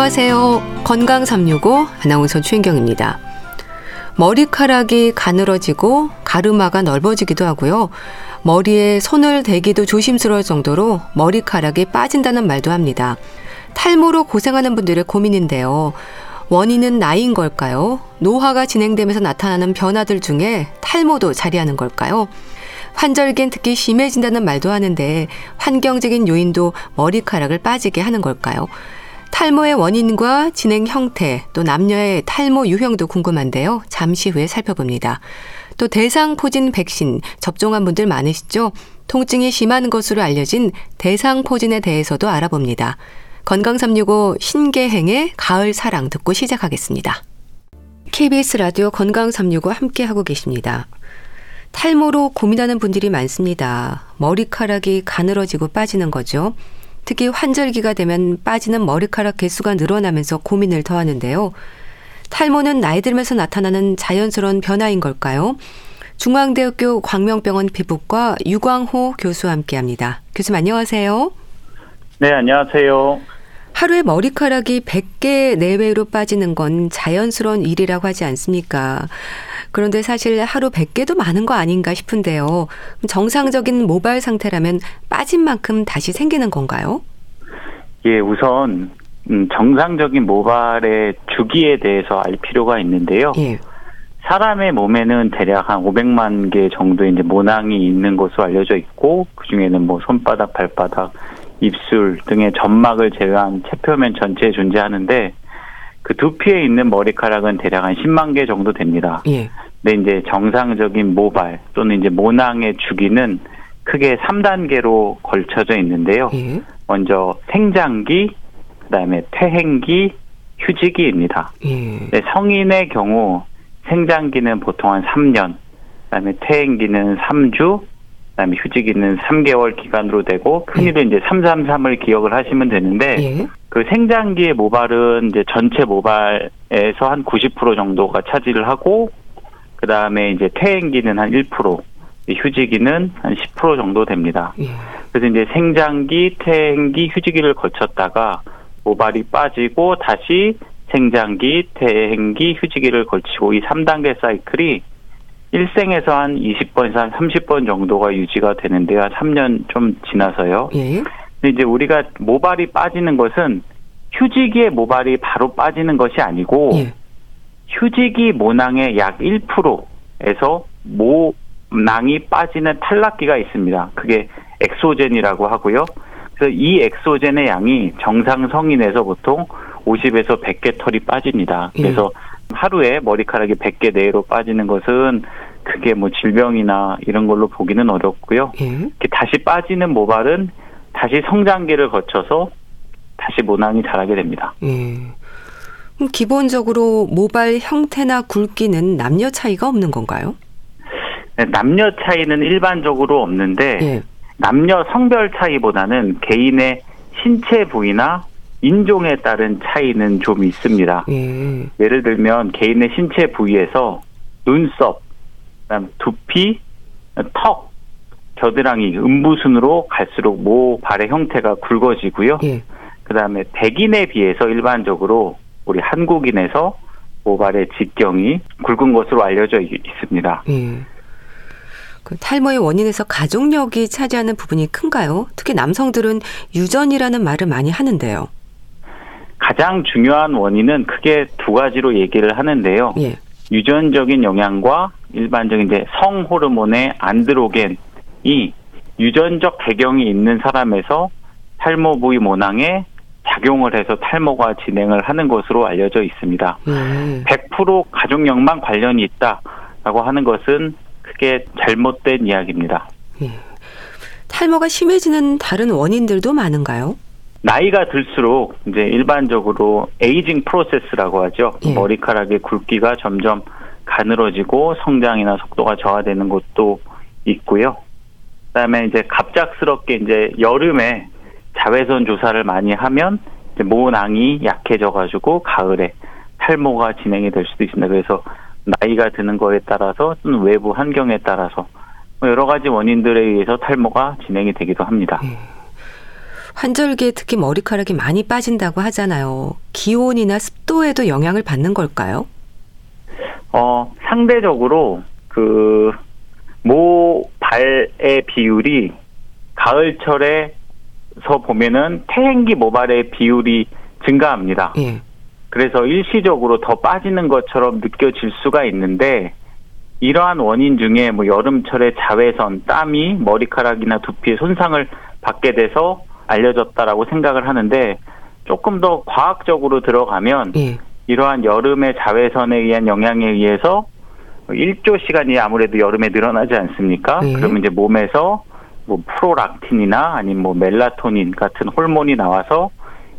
안녕하세요. 건강 365 아나운서 최인경입니다. 머리카락이 가늘어지고 가르마가 넓어지기도 하고요. 머리에 손을 대기도 조심스러울 정도로 머리카락이 빠진다는 말도 합니다. 탈모로 고생하는 분들의 고민인데요. 원인은 나이인 걸까요? 노화가 진행되면서 나타나는 변화들 중에 탈모도 자리하는 걸까요? 환절기엔 특히 심해진다는 말도 하는데 환경적인 요인도 머리카락을 빠지게 하는 걸까요? 탈모의 원인과 진행 형태, 또 남녀의 탈모 유형도 궁금한데요. 잠시 후에 살펴봅니다. 또 대상포진 백신 접종한 분들 많으시죠? 통증이 심한 것으로 알려진 대상포진에 대해서도 알아봅니다. 건강 365 신계행의 가을 사랑 듣고 시작하겠습니다. KBS 라디오 건강 365 함께 하고 계십니다. 탈모로 고민하는 분들이 많습니다. 머리카락이 가늘어지고 빠지는 거죠. 특히 환절기가 되면 빠지는 머리카락 개수가 늘어나면서 고민을 더하는데요. 탈모는 나이 들면서 나타나는 자연스러운 변화인 걸까요? 중앙대학교 광명병원 피부과 유광호 교수와 함께 합니다. 교수님 안녕하세요. 네, 안녕하세요. 하루에 머리카락이 100개 내외로 빠지는 건 자연스러운 일이라고 하지 않습니까? 그런데 사실 하루 100개도 많은 거 아닌가 싶은데요. 정상적인 모발 상태라면 빠진 만큼 다시 생기는 건가요? 예, 우선 음, 정상적인 모발의 주기에 대해서 알 필요가 있는데요. 예. 사람의 몸에는 대략 한 500만 개 정도의 이제 모낭이 있는 것으로 알려져 있고 그 중에는 뭐 손바닥, 발바닥, 입술 등의 점막을 제외한 체표면 전체에 존재하는데 그 두피에 있는 머리카락은 대략 한 10만 개 정도 됩니다. 예. 근데 이제 정상적인 모발 또는 이제 모낭의 주기는 크게 3단계로 걸쳐져 있는데요. 예. 먼저 생장기, 그다음에 퇴행기, 휴지기입니다. 예. 네, 성인의 경우 생장기는 보통 한 3년, 그다음에 퇴행기는 3주, 그다음에 휴지기는 3개월 기간으로 되고 큰일은 예. 이제 333을 기억을 하시면 되는데 예. 그 생장기의 모발은 이제 전체 모발에서 한 90% 정도가 차지를 하고 그 다음에 이제 퇴행기는 한 1%, 휴지기는 한 10% 정도 됩니다. 예. 그래서 이제 생장기, 퇴행기, 휴지기를 거쳤다가 모발이 빠지고 다시 생장기, 퇴행기, 휴지기를 걸치고 이 3단계 사이클이 일생에서 한 20번에서 한 30번 정도가 유지가 되는데요. 3년 좀 지나서요. 예. 근데 이제 우리가 모발이 빠지는 것은 휴지기에 모발이 바로 빠지는 것이 아니고 예. 휴지기 모낭의 약 1%에서 모낭이 빠지는 탈락기가 있습니다. 그게 exogen이라고 하고요. 그래서 이 엑소젠의 양이 정상 성인에서 보통 50에서 100개 털이 빠집니다. 그래서 예. 하루에 머리카락이 100개 내외로 빠지는 것은 그게 뭐 질병이나 이런 걸로 보기는 어렵고요. 예. 다시 빠지는 모발은 다시 성장기를 거쳐서 다시 모낭이 자라게 됩니다. 예. 기본적으로 모발 형태나 굵기는 남녀 차이가 없는 건가요? 네, 남녀 차이는 일반적으로 없는데 예. 남녀 성별 차이보다는 개인의 신체 부위나 인종에 따른 차이는 좀 있습니다. 예. 예를 들면 개인의 신체 부위에서 눈썹, 그다음 두피, 턱, 겨드랑이, 음부순으로 갈수록 모발의 형태가 굵어지고요. 예. 그다음에 백인에 비해서 일반적으로 우리 한국인에서 모발의 직경이 굵은 것으로 알려져 있습니다. 예. 그 탈모의 원인에서 가족력이 차지하는 부분이 큰가요? 특히 남성들은 유전이라는 말을 많이 하는데요. 가장 중요한 원인은 크게 두 가지로 얘기를 하는데요. 예. 유전적인 영향과 일반적인 이제 성 호르몬의 안드로겐이 유전적 배경이 있는 사람에서 탈모 부위 모낭에 작용을 해서 탈모가 진행을 하는 것으로 알려져 있습니다. 음. 100% 가족력만 관련이 있다라고 하는 것은 크게 잘못된 이야기입니다. 음. 탈모가 심해지는 다른 원인들도 많은가요? 나이가 들수록 이제 일반적으로 에이징 프로세스라고 하죠. 예. 머리카락의 굵기가 점점 가늘어지고 성장이나 속도가 저하되는 것도 있고요. 그다음에 이제 갑작스럽게 이제 여름에 자외선 조사를 많이 하면 모낭이 약해져 가지고 가을에 탈모가 진행이 될 수도 있습니다. 그래서 나이가 드는 거에 따라서 또는 외부 환경에 따라서 뭐 여러 가지 원인들에 의해서 탈모가 진행이 되기도 합니다. 예. 환절기에 특히 머리카락이 많이 빠진다고 하잖아요. 기온이나 습도에도 영향을 받는 걸까요? 어, 상대적으로 그 모 발의 비율이 가을철에 서 보면은 태행기 모발의 비율이 증가합니다. 예. 그래서 일시적으로 더 빠지는 것처럼 느껴질 수가 있는데 이러한 원인 중에 뭐 여름철에 자외선, 땀이 머리카락이나 두피에 손상을 받게 돼서 알려졌다라고 생각을 하는데 조금 더 과학적으로 들어가면 예. 이러한 여름의 자외선에 의한 영향에 의해서 일조 시간이 아무래도 여름에 늘어나지 않습니까? 예. 그러면 이제 몸에서 뭐 프로락틴이나 아니면 뭐 멜라토닌 같은 호르몬이 나와서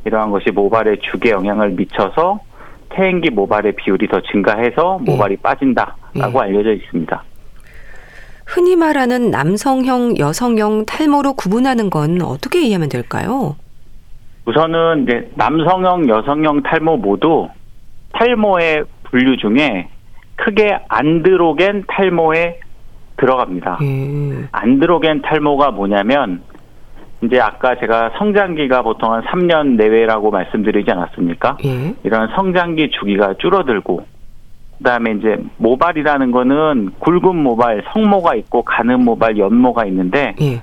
이러한 것이 모발에 죽게 영향을 미쳐서 태행기 모발의 비율이 더 증가해서 예. 모발이 예. 빠진다라고 예. 알려져 있습니다. 흔히 말하는 남성형, 여성형 탈모로 구분하는 건 어떻게 이해하면 될까요? 우선은 이제 남성형, 여성형 탈모 모두 탈모의 분류 중에 크게 안드로겐 탈모에 들어갑니다. 음. 안드로겐 탈모가 뭐냐면 이제 아까 제가 성장기가 보통 한 3년 내외라고 말씀드리지 않았습니까? 예. 이런 성장기 주기가 줄어들고 그다음에 이제 모발이라는 거는 굵은 모발, 성모가 있고 가는 모발, 연모가 있는데 예.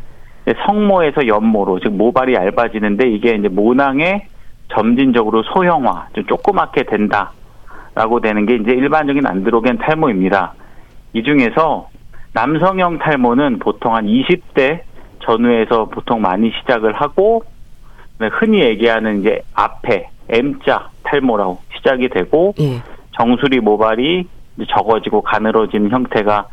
성모에서 연모로 즉 모발이 얇아지는데 이게 이제 모낭에 점진적으로 소형화, 좀 조그맣게 된다라고 되는 게 이제 일반적인 안드로겐 탈모입니다. 이 중에서 남성형 탈모는 보통 한 20대 전후에서 보통 많이 시작을 하고 흔히 얘기하는 이제 앞에 M자 탈모라고 시작이 되고 예. 정수리 모발이 적어지고 가늘어지는 형태가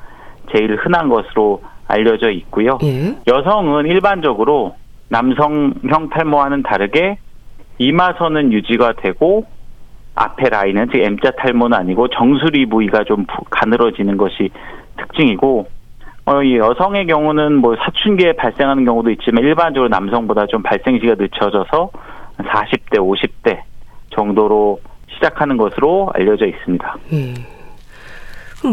제일 흔한 것으로 알려져 있고요. 예. 여성은 일반적으로 남성형 탈모와는 다르게 이마선은 유지가 되고 앞에 라인은 즉 M자 탈모는 아니고 정수리 부위가 좀 가늘어지는 것이 특징이고 어, 이 여성의 경우는 뭐 사춘기에 발생하는 경우도 있지만 일반적으로 남성보다 좀 발생 시기가 늦춰져서 40대, 50대 정도로 시작하는 것으로 알려져 있습니다. 음.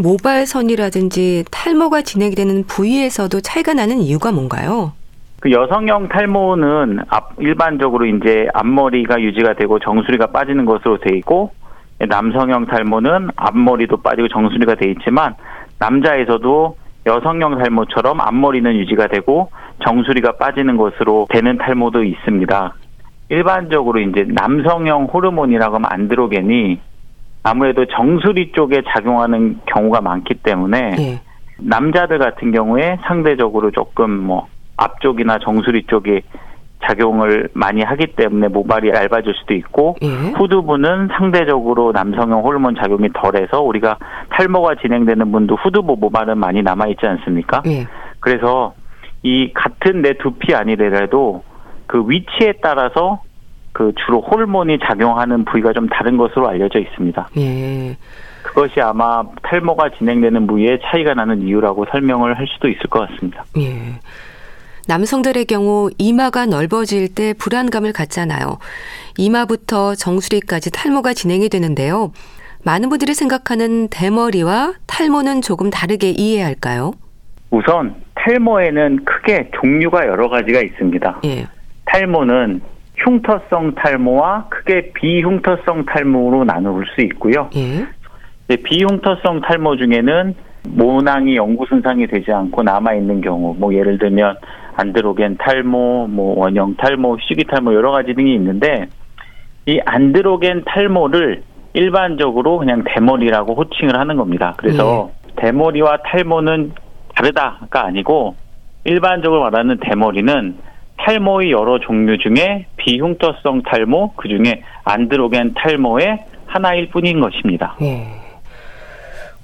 모발선이라든지 탈모가 진행이 되는 부위에서도 차이가 나는 이유가 뭔가요? 그 여성형 탈모는 앞, 일반적으로 이제 앞머리가 유지가 되고 정수리가 빠지는 것으로 돼 있고 남성형 탈모는 앞머리도 빠지고 정수리가 돼 있지만 남자에서도 여성형 탈모처럼 앞머리는 유지가 되고 정수리가 빠지는 것으로 되는 탈모도 있습니다. 일반적으로 이제 남성형 호르몬이라고 하면 안드로겐이 아무래도 정수리 쪽에 작용하는 경우가 많기 때문에 네. 남자들 같은 경우에 상대적으로 조금 뭐 앞쪽이나 정수리 쪽에 작용을 많이 하기 때문에 모발이 얇아질 수도 있고 예. 후두부는 상대적으로 남성형 호르몬 작용이 덜해서 우리가 탈모가 진행되는 분도 후두부 모발은 많이 남아 있지 않습니까? 예. 그래서 이 같은 내 두피 아니더라도 그 위치에 따라서 그 주로 호르몬이 작용하는 부위가 좀 다른 것으로 알려져 있습니다. 예. 그것이 아마 탈모가 진행되는 부위에 차이가 나는 이유라고 설명을 할 수도 있을 것 같습니다. 예. 남성들의 경우 이마가 넓어질 때 불안감을 갖잖아요. 이마부터 정수리까지 탈모가 진행이 되는데요. 많은 분들이 생각하는 대머리와 탈모는 조금 다르게 이해할까요? 우선 탈모에는 크게 종류가 여러 가지가 있습니다. 예. 탈모는 흉터성 탈모와 크게 비흉터성 탈모로 나눌 수 있고요. 예. 비흉터성 탈모 중에는 모낭이 영구 손상이 되지 않고 남아 있는 경우, 뭐 예를 들면 안드로겐 탈모, 뭐 원형 탈모, 희귀 탈모 여러 가지 등이 있는데 이 안드로겐 탈모를 일반적으로 그냥 대머리라고 호칭을 하는 겁니다. 그래서 네. 대머리와 탈모는 다르다가 아니고 일반적으로 말하는 대머리는 탈모의 여러 종류 중에 비흉터성 탈모, 그 중에 안드로겐 탈모의 하나일 뿐인 것입니다. 네.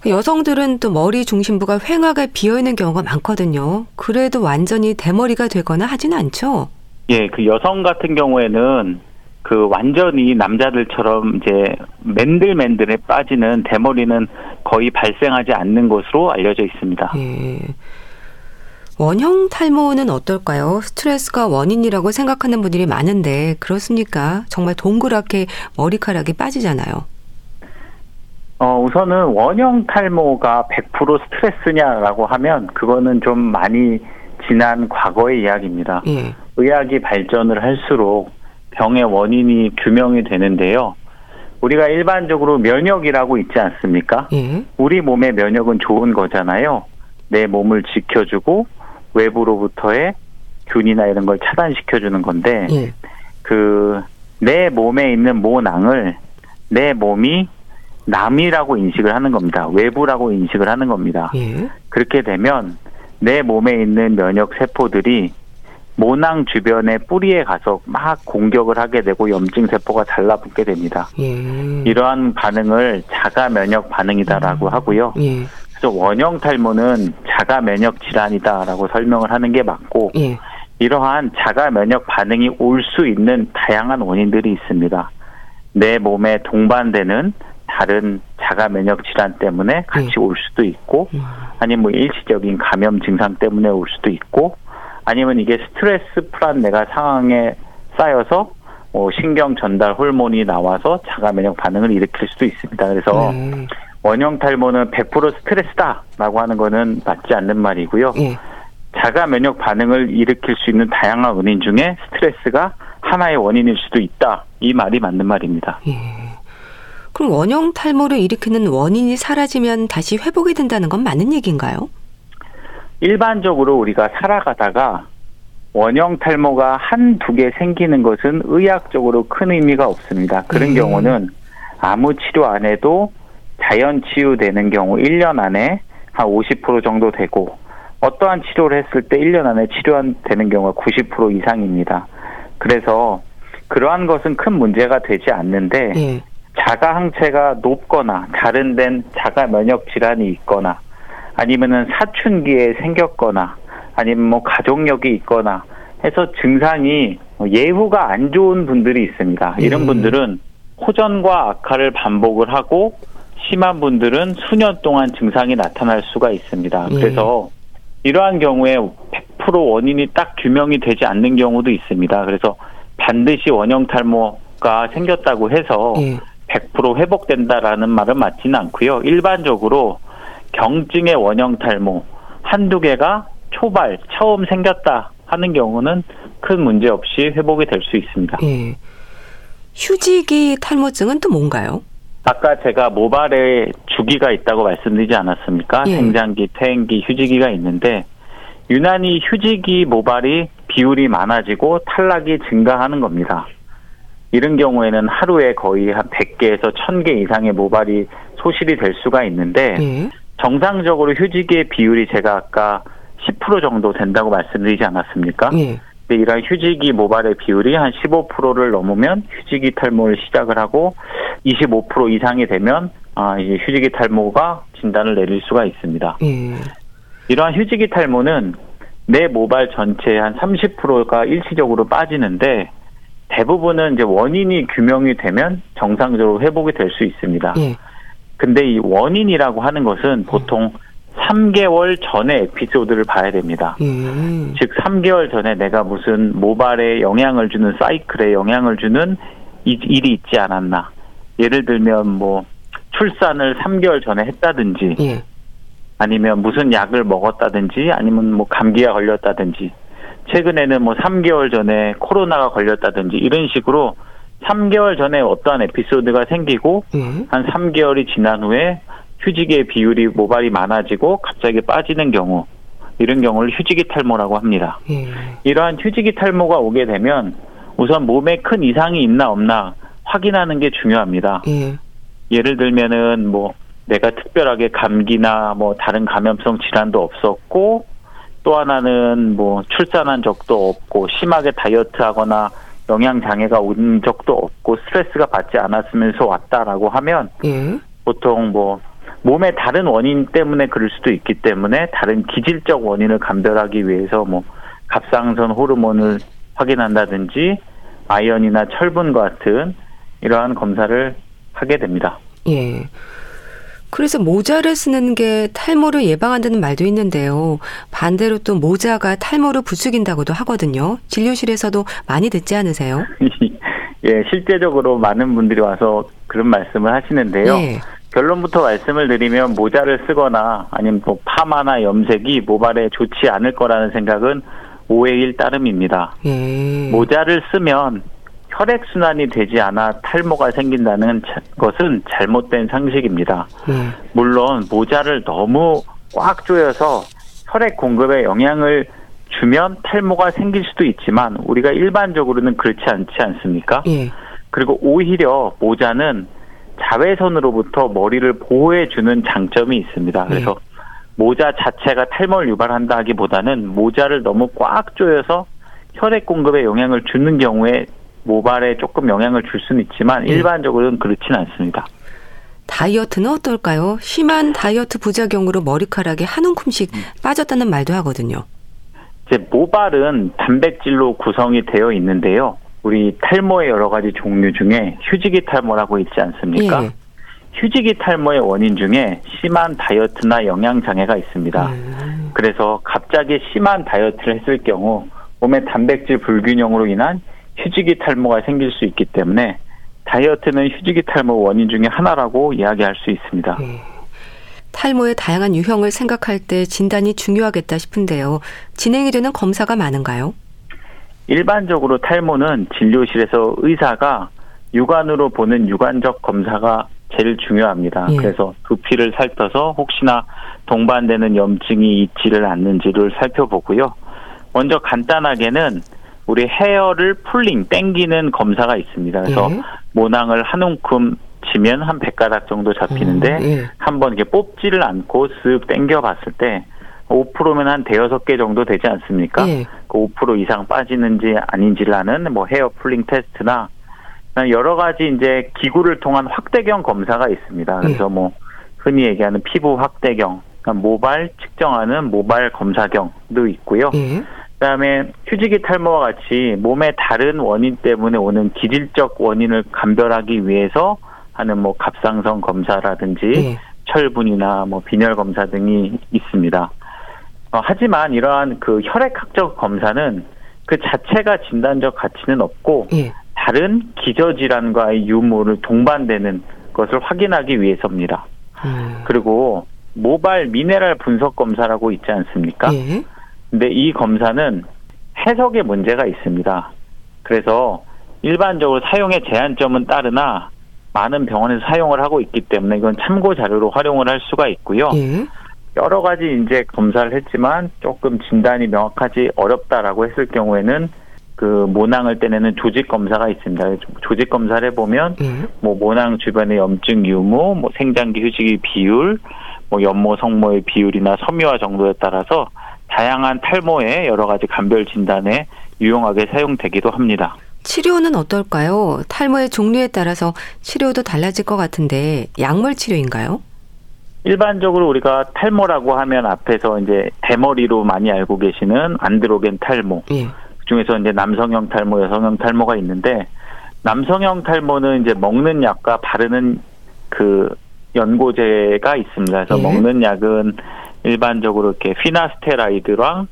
여성들은 또 머리 중심부가 휑하게 비어 있는 경우가 많거든요. 그래도 완전히 대머리가 되거나 하진 않죠. 예, 그 여성 같은 경우에는 그 완전히 남자들처럼 이제 맨들맨들에 빠지는 대머리는 거의 발생하지 않는 것으로 알려져 있습니다. 예. 원형 탈모는 어떨까요? 스트레스가 원인이라고 생각하는 분들이 많은데 그렇습니까? 정말 동그랗게 머리카락이 빠지잖아요. 어, 우선은 원형 탈모가 100% 스트레스냐라고 하면 그거는 좀 많이 지난 과거의 이야기입니다. 예. 의학이 발전을 할수록 병의 원인이 규명이 되는데요. 우리가 일반적으로 면역이라고 있지 않습니까? 예. 우리 몸의 면역은 좋은 거잖아요. 내 몸을 지켜주고 외부로부터의 균이나 이런 걸 차단시켜주는 건데, 예. 그내 몸에 있는 모낭을 내 몸이 남이라고 인식을 하는 겁니다. 외부라고 인식을 하는 겁니다. 예. 그렇게 되면 내 몸에 있는 면역 세포들이 모낭 주변의 뿌리에 가서 막 공격을 하게 되고 염증 세포가 달라붙게 됩니다. 예. 이러한 반응을 자가 면역 반응이다라고 음. 하고요. 예. 그래서 원형 탈모는 자가 면역 질환이다라고 설명을 하는 게 맞고 예. 이러한 자가 면역 반응이 올 수 있는 다양한 원인들이 있습니다. 내 몸에 동반되는 다른 자가 면역 질환 때문에 같이 예. 올 수도 있고 음. 아니면 뭐 일시적인 감염 증상 때문에 올 수도 있고 아니면 이게 스트레스 풀한 내가 상황에 쌓여서 뭐 신경 전달 호르몬이 나와서 자가 면역 반응을 일으킬 수도 있습니다. 그래서 네. 원형 탈모는 100% 스트레스다라고 하는 거는 맞지 않는 말이고요. 네. 자가 면역 반응을 일으킬 수 있는 다양한 원인 중에 스트레스가 하나의 원인일 수도 있다. 이 말이 맞는 말입니다. 예. 그럼 원형 탈모를 일으키는 원인이 사라지면 다시 회복이 된다는 건 맞는 얘기인가요? 일반적으로 우리가 살아가다가 원형 탈모가 한두 개 생기는 것은 의학적으로 큰 의미가 없습니다. 그런 음. 경우는 아무 치료 안 해도 자연 치유되는 경우 1년 안에 한 50% 정도 되고 어떠한 치료를 했을 때 1년 안에 치료되는 경우가 90% 이상입니다. 그래서 그러한 것은 큰 문제가 되지 않는데 예. 자가 항체가 높거나 다른 된 자가 면역 질환이 있거나 아니면은 사춘기에 생겼거나 아니면 뭐 가족력이 있거나 해서 증상이 예후가 안 좋은 분들이 있습니다. 이런 음. 분들은 호전과 악화를 반복을 하고 심한 분들은 수년 동안 증상이 나타날 수가 있습니다. 예. 그래서 이러한 경우에 100% 원인이 딱 규명이 되지 않는 경우도 있습니다. 그래서 반드시 원형 탈모가 생겼다고 해서 100% 예. 회복된다라는 말은 맞지는 않고요. 일반적으로 경증의 원형 탈모 한두 개가 초발 처음 생겼다 하는 경우는 큰 문제 없이 회복이 될 수 있습니다. 예. 휴지기 탈모증은 또 뭔가요? 아까 제가 모발에 주기가 있다고 말씀드리지 않았습니까? 예. 생장기, 퇴행기, 휴지기가 있는데 유난히 휴지기 모발이 비율이 많아지고 탈락이 증가하는 겁니다. 이런 경우에는 하루에 거의 한 100개에서 1000개 이상의 모발이 소실이 될 수가 있는데 예. 정상적으로 휴지기의 비율이 제가 아까 10% 정도 된다고 말씀드리지 않았습니까? 예. 근데 이러한 휴지기 모발의 비율이 한 15%를 넘으면 휴지기 탈모를 시작을 하고 25% 이상이 되면 아 이제 휴지기 탈모가 진단을 내릴 수가 있습니다. 예. 이러한 휴지기 탈모는 내 모발 전체의 한 30%가 일시적으로 빠지는데 대부분은 이제 원인이 규명이 되면 정상적으로 회복이 될 수 있습니다. 예. 근데 이 원인이라고 하는 것은 보통 3개월 전에 에피소드를 봐야 됩니다. 음. 즉 3개월 전에 내가 무슨 모발에 영향을 주는 사이클에 영향을 주는 일이 있지 않았나. 예를 들면 뭐 출산을 3개월 전에 했다든지 예. 아니면 무슨 약을 먹었다든지 아니면 뭐 감기가 걸렸다든지 최근에는 뭐 3개월 전에 코로나가 걸렸다든지 이런 식으로 3개월 전에 어떠한 에피소드가 생기고 음. 한 3개월이 지난 후에 휴지기의 비율이 모발이 많아지고 갑자기 빠지는 경우 이런 경우를 휴지기 탈모라고 합니다. 음. 이러한 휴지기 탈모가 오게 되면 우선 몸에 큰 이상이 있나 없나 확인하는 게 중요합니다. 음. 예를 들면은 뭐 내가 특별하게 감기나 뭐 다른 감염성 질환도 없었고 또 하나는 뭐 출산한 적도 없고 심하게 다이어트하거나 영양 장애가 온 적도 없고 스트레스가 받지 않았으면서 왔다라고 하면 예. 보통 뭐 몸의 다른 원인 때문에 그럴 수도 있기 때문에 다른 기질적 원인을 감별하기 위해서 뭐 갑상선 호르몬을 확인한다든지 아연이나 철분 같은 이러한 검사를 하게 됩니다. 예. 그래서 모자를 쓰는 게 탈모를 예방한다는 말도 있는데요. 반대로 또 모자가 탈모를 부추긴다고도 하거든요. 진료실에서도 많이 듣지 않으세요? 예, 실제적으로 많은 분들이 와서 그런 말씀을 하시는데요. 예. 결론부터 말씀을 드리면 모자를 쓰거나 아니면 뭐 파마나 염색이 모발에 좋지 않을 거라는 생각은 오해일 따름입니다. 예. 모자를 쓰면 혈액 순환이 되지 않아 탈모가 생긴다는 것은 잘못된 상식입니다. 예. 물론 모자를 너무 꽉 조여서 혈액 공급에 영향을 주면 탈모가 생길 수도 있지만 우리가 일반적으로는 그렇지 않지 않습니까? 예. 그리고 오히려 모자는 자외선으로부터 머리를 보호해 주는 장점이 있습니다. 그래서 예. 모자 자체가 탈모를 유발한다기보다는 모자를 너무 꽉 조여서 혈액 공급에 영향을 주는 경우에 모발에 조금 영향을 줄 수는 있지만 예. 일반적으로는 그렇지는 않습니다. 다이어트는 어떨까요? 심한 다이어트 부작용으로 머리카락이 한 움큼씩 음. 빠졌다는 말도 하거든요. 이제 모발은 단백질로 구성이 되어 있는데요. 우리 탈모의 여러 가지 종류 중에 휴지기 탈모라고 있지 않습니까? 예. 휴지기 탈모의 원인 중에 심한 다이어트나 영양 장애가 있습니다. 음. 그래서 갑자기 심한 다이어트를 했을 경우 몸의 단백질 불균형으로 인한 휴지기 탈모가 생길 수 있기 때문에 다이어트는 휴지기 탈모 원인 중에 하나라고 이야기할 수 있습니다. 네. 탈모의 다양한 유형을 생각할 때 진단이 중요하겠다 싶은데요. 진행이 되는 검사가 많은가요? 일반적으로 탈모는 진료실에서 의사가 육안으로 보는 육안적 검사가 제일 중요합니다. 예. 그래서 두피를 살펴서 혹시나 동반되는 염증이 있지를 않는지를 살펴보고요. 먼저 간단하게는 우리 hair를 pulling 땡기는 검사가 있습니다. 그래서 예. 모낭을 한 움큼 쥐면 한 100가닥 정도 잡히는데 음, 예. 한번 이렇게 뽑지를 않고 쓱 땡겨 봤을 때 5%면 한 대여섯 개 정도 되지 않습니까? 예. 그5% 이상 빠지는지 아닌지를 아는 뭐 hair pulling test나 여러 가지 이제 기구를 통한 확대경 검사가 있습니다. 그래서 예. 뭐 흔히 얘기하는 피부 확대경, 그러니까 모발 측정하는 모발 검사경도 있고요. 예. 그다음에 휴지기 탈모와 같이 몸의 다른 원인 때문에 오는 기질적 원인을 감별하기 위해서 하는 뭐 갑상선 검사라든지 예. 철분이나 뭐 빈혈 검사 등이 있습니다. 어, 하지만 이러한 그 혈액학적 검사는 그 자체가 진단적 가치는 없고 예. 다른 기저질환과의 유무를 동반되는 것을 확인하기 위해서입니다. 음. 그리고 모발 미네랄 분석 검사라고 있지 않습니까? 예. 근데 이 검사는 해석에 문제가 있습니다. 그래서 일반적으로 사용의 제한점은 따르나 많은 병원에서 사용을 하고 있기 때문에 이건 참고 자료로 활용을 할 수가 있고요. 예. 여러 가지 이제 검사를 했지만 조금 진단이 명확하지 어렵다라고 했을 경우에는 그 모낭을 떼내는 조직 검사가 있습니다. 조직 검사를 해보면 예. 뭐 모낭 주변의 염증 유무, 뭐 생장기 휴지기 비율, 뭐 연모 성모의 비율이나 섬유화 정도에 따라서 다양한 탈모의 여러 가지 감별 진단에 유용하게 사용되기도 합니다. 치료는 어떨까요? 탈모의 종류에 따라서 치료도 달라질 것 같은데 약물 치료인가요? 일반적으로 우리가 탈모라고 하면 앞에서 이제 대머리로 많이 알고 계시는 안드로겐 탈모. 예. 그중에서 이제 남성형 탈모, 여성형 탈모가 있는데 남성형 탈모는 이제 먹는 약과 바르는 그 연고제가 있습니다. 그래서 예. 먹는 약은 일반적으로 이렇게 피나스테라이드랑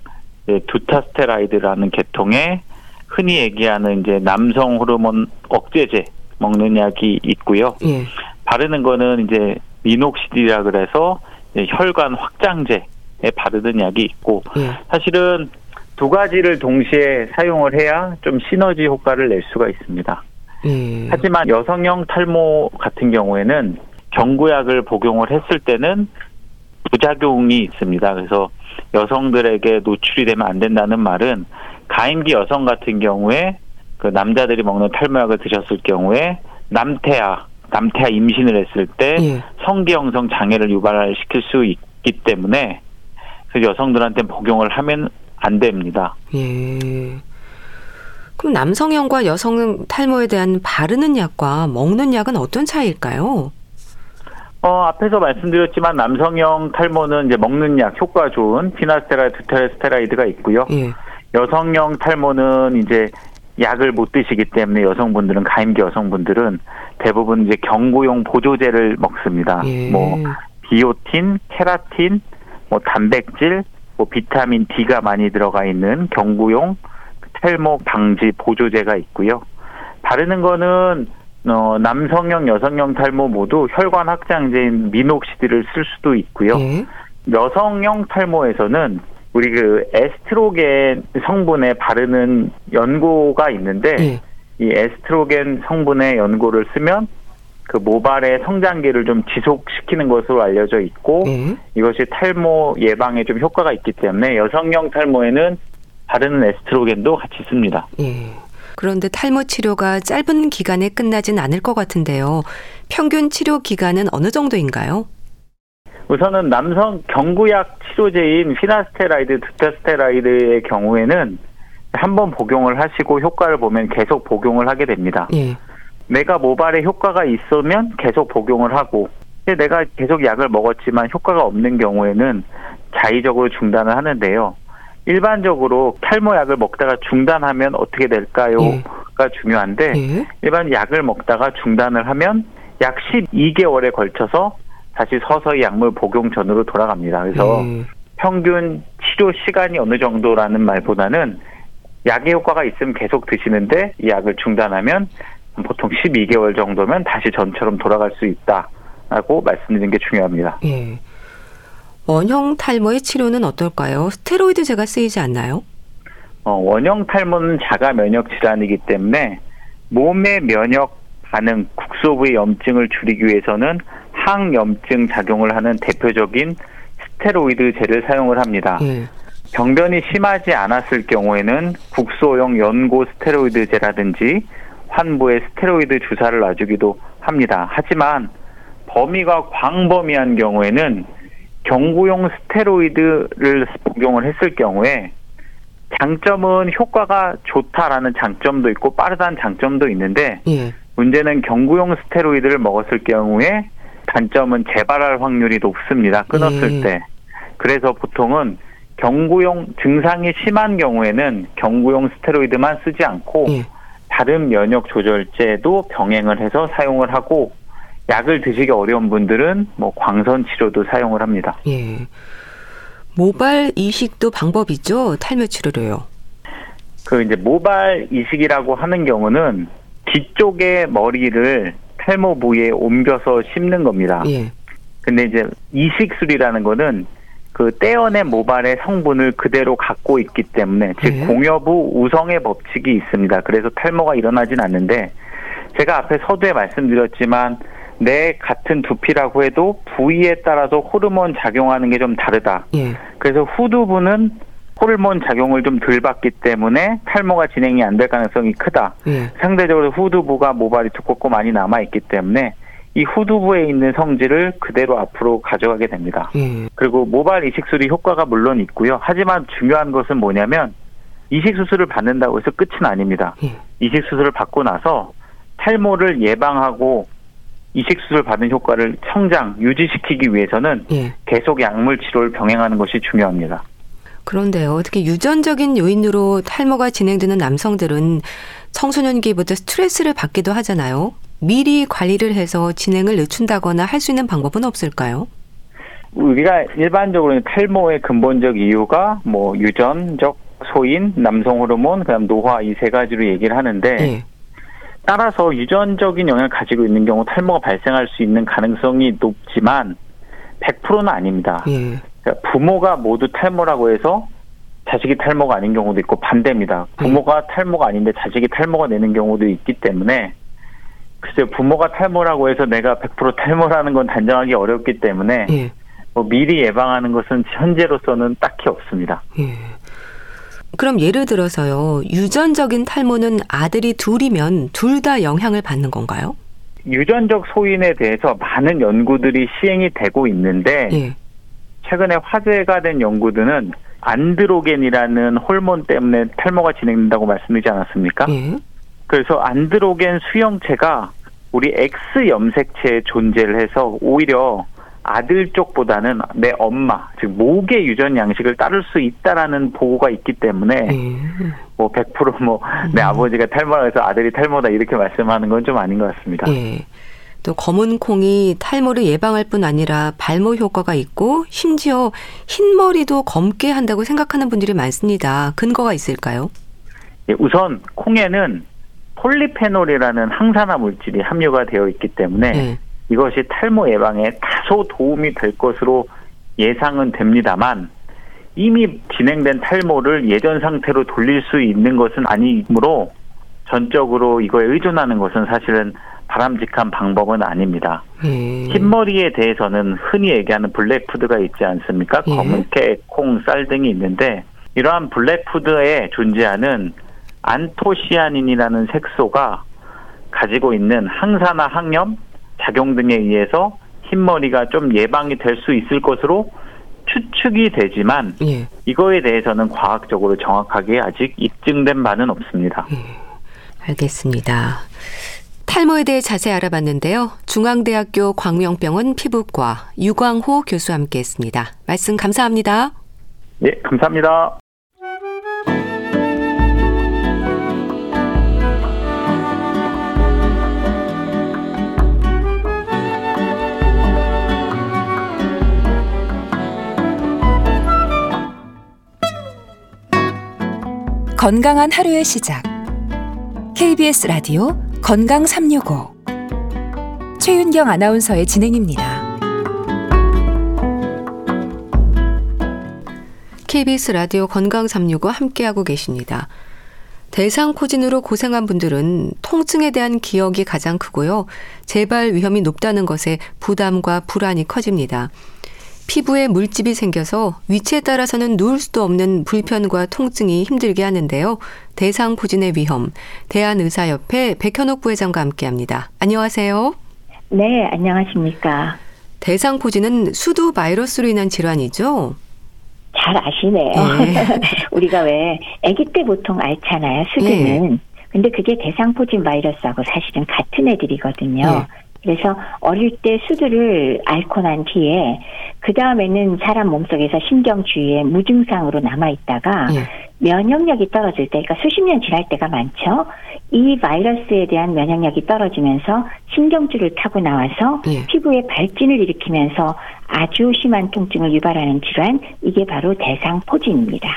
두타스테라이드라는 계통의 흔히 얘기하는 이제 남성 호르몬 억제제 먹는 약이 있고요. 예. 바르는 거는 이제 미녹시딜이라 그래서 혈관 확장제에 바르는 약이 있고 예. 사실은 두 가지를 동시에 사용을 해야 좀 시너지 효과를 낼 수가 있습니다. 예. 하지만 여성형 탈모 같은 경우에는 경구약을 복용을 했을 때는 부작용이 있습니다. 그래서 여성들에게 노출이 되면 안 된다는 말은 가임기 여성 같은 경우에 그 남자들이 먹는 탈모약을 드셨을 경우에 남태아 남태아 임신을 했을 때 예. 성기형성 장애를 유발시킬 수 있기 때문에 그 여성들한테 복용을 하면 안 됩니다. 예. 그럼 남성형과 여성 탈모에 대한 바르는 약과 먹는 약은 어떤 차이일까요? 어, 앞에서 말씀드렸지만 남성형 탈모는 이제 먹는 약 효과 좋은 피나스테라이드, 테스테라이드가 있고요. 예. 여성형 탈모는 이제 약을 못 드시기 때문에 여성분들은 가임기 여성분들은 대부분 이제 경구용 보조제를 먹습니다. 예. 뭐 비오틴, 케라틴, 뭐 단백질, 뭐 비타민 D가 많이 들어가 있는 경구용 탈모 방지 보조제가 있고요. 바르는 거는 어, 남성형, 여성형 탈모 모두 혈관 확장제인 미녹시딜을 쓸 수도 있고요. 예. 여성형 탈모에서는 우리 그 에스트로겐 성분에 바르는 연고가 있는데 예. 이 에스트로겐 성분의 연고를 쓰면 그 모발의 성장기를 좀 지속시키는 것으로 알려져 있고 예. 이것이 탈모 예방에 좀 효과가 있기 때문에 여성형 탈모에는 바르는 에스트로겐도 같이 씁니다. 예. 그런데 탈모 치료가 짧은 기간에 끝나진 않을 것 같은데요. 평균 치료 기간은 어느 정도인가요? 우선은 남성 경구약 치료제인 피나스테라이드, 두타스테라이드의 경우에는 한 번 복용을 하시고 효과를 보면 계속 복용을 하게 됩니다. 예. 내가 모발에 효과가 있으면 계속 복용을 하고 내가 계속 약을 먹었지만 효과가 없는 경우에는 자의적으로 중단을 하는데요. 일반적으로 탈모약을 먹다가 중단하면 어떻게 될까요?가 예. 중요한데 예. 일반 약을 먹다가 중단을 하면 약 12개월에 걸쳐서 다시 서서히 약물 복용 전으로 돌아갑니다. 그래서 예. 평균 치료 시간이 어느 정도라는 말보다는 약의 효과가 있으면 계속 드시는데 이 약을 중단하면 보통 12개월 정도면 다시 전처럼 돌아갈 수 있다라고 말씀드리는 게 중요합니다. 예. 원형 탈모의 치료는 어떨까요? 스테로이드제가 쓰이지 않나요? 어, 원형 탈모는 자가 면역 질환이기 때문에 몸의 면역 반응, 국소부의 염증을 줄이기 위해서는 항염증 작용을 하는 대표적인 스테로이드제를 사용을 합니다. 예. 병변이 심하지 않았을 경우에는 국소용 연고 스테로이드제라든지 환부에 스테로이드 주사를 놔주기도 합니다. 하지만 범위가 광범위한 경우에는 경구용 스테로이드를 복용을 했을 경우에 장점은 효과가 좋다라는 장점도 있고 빠르다는 장점도 있는데 예. 문제는 경구용 스테로이드를 먹었을 경우에 단점은 재발할 확률이 높습니다. 끊었을 예. 때. 그래서 보통은 경구용 증상이 심한 경우에는 경구용 스테로이드만 쓰지 않고 예. 다른 면역 조절제도 병행을 해서 사용을 하고 약을 드시기 어려운 분들은 뭐 광선 치료도 사용을 합니다. 예. 모발 이식도 방법이죠. 탈모 치료로요. 그 이제 모발 이식이라고 하는 경우는 뒤쪽의 머리를 탈모 부위에 옮겨서 심는 겁니다. 예. 근데 이제 이식술이라는 거는 그 떼어낸 모발의 성분을 그대로 갖고 있기 때문에 즉 예. 공여부 우성의 법칙이 있습니다. 그래서 탈모가 일어나진 않는데 제가 앞에 서두에 말씀드렸지만 내 같은 두피라고 해도 부위에 따라서 호르몬 작용하는 게 좀 다르다. 예. 그래서 후두부는 호르몬 작용을 좀 덜 받기 때문에 탈모가 진행이 안 될 가능성이 크다. 예. 상대적으로 후두부가 모발이 두껍고 많이 남아 있기 때문에 이 후두부에 있는 성질을 그대로 앞으로 가져가게 됩니다. 예. 그리고 모발 이식술이 효과가 물론 있고요. 하지만 중요한 것은 뭐냐면 이식 수술을 받는다고 해서 끝은 아닙니다. 예. 이식 수술을 받고 나서 탈모를 예방하고 이식 수술 받은 효과를 성장 유지시키기 위해서는 예. 계속 약물 치료를 병행하는 것이 중요합니다. 그런데요, 어떻게 유전적인 요인으로 탈모가 진행되는 남성들은 청소년기부터 스트레스를 받기도 하잖아요. 미리 관리를 해서 진행을 늦춘다거나 할 수 있는 방법은 없을까요? 우리가 일반적으로 탈모의 근본적 이유가 뭐 유전적 소인, 남성 호르몬, 그다음 노화 이 세 가지로 얘기를 하는데 네. 따라서 유전적인 영향을 가지고 있는 경우 탈모가 발생할 수 있는 가능성이 높지만 100%는 아닙니다. 예. 그러니까 부모가 모두 탈모라고 해서 자식이 탈모가 아닌 경우도 있고 반대입니다. 부모가 예. 탈모가 아닌데 자식이 탈모가 되는 경우도 있기 때문에 글쎄요 부모가 탈모라고 해서 내가 100% 탈모라는 건 단정하기 어렵기 때문에 예. 뭐 미리 예방하는 것은 현재로서는 딱히 없습니다. 예. 그럼 예를 들어서요. 유전적인 탈모는 아들이 둘이면 둘 다 영향을 받는 건가요? 유전적 소인에 대해서 많은 연구들이 시행이 되고 있는데 예. 최근에 화제가 된 연구들은 안드로겐이라는 호르몬 때문에 탈모가 진행된다고 말씀드리지 않았습니까? 예. 그래서 안드로겐 수용체가 우리 X 염색체에 존재를 해서 오히려 아들 쪽보다는 내 엄마, 즉 모계 유전 양식을 따를 수 있다라는 보고가 있기 때문에 예. 뭐 100%뭐내 음. 아버지가 탈모라 해서 아들이 탈모다 이렇게 말씀하는 건 좀 아닌 것 같습니다. 예. 또 검은 콩이 탈모를 예방할 뿐 아니라 발모 효과가 있고 심지어 흰머리도 검게 한다고 생각하는 분들이 많습니다. 근거가 있을까요? 예, 우선 콩에는 폴리페놀이라는 항산화 물질이 함유가 되어 있기 때문에 네. 이것이 탈모 예방에 다소 도움이 될 것으로 예상은 됩니다만 이미 진행된 탈모를 예전 상태로 돌릴 수 있는 것은 아니므로 전적으로 이거에 의존하는 것은 사실은 바람직한 방법은 아닙니다. 예. 흰머리에 대해서는 흔히 얘기하는 블랙푸드가 있지 않습니까? 예. 검은깨, 콩, 쌀 등이 있는데 이러한 블랙푸드에 존재하는 안토시아닌이라는 색소가 가지고 있는 항산화 항염 작용 등에 의해서 흰머리가 좀 예방이 될 수 있을 것으로 추측이 되지만 예. 이거에 대해서는 과학적으로 정확하게 아직 입증된 바는 없습니다. 예. 알겠습니다. 탈모에 대해 자세히 알아봤는데요. 중앙대학교 광명병원 피부과 유광호 교수와 함께했습니다. 말씀 감사합니다. 네, 감사합니다. 건강한 하루의 시작. KBS 라디오 건강 365. 최윤경 아나운서의 진행입니다. KBS 라디오 건강 365 함께하고 계십니다. 대상포진으로 고생한 분들은 통증에 대한 기억이 가장 크고요. 재발 위험이 높다는 것에 부담과 불안이 커집니다. 피부에 물집이 생겨서 위치에 따라서는 누울 수도 없는 불편과 통증이 힘들게 하는데요. 대상 포진의 위험, 대한의사협회 백현옥 부회장과 함께합니다. 안녕하세요. 네, 안녕하십니까. 대상 포진은 수두 바이러스로 인한 질환이죠? 잘 아시네요. 네. 우리가 왜 아기 때 보통 앓잖아요, 수두는. 네. 근데 그게 대상포진 바이러스하고 사실은 같은 애들이거든요. 네. 그래서 어릴 때 수두를 앓고 난 뒤에 그 다음에는 사람 몸속에서 신경 주위에 무증상으로 남아 있다가 예. 면역력이 떨어질 때, 그러니까 수십 년 지날 때가 많죠. 이 바이러스에 대한 면역력이 떨어지면서 신경줄을 타고 나와서 예. 피부에 발진을 일으키면서 아주 심한 통증을 유발하는 질환, 이게 바로 대상포진입니다.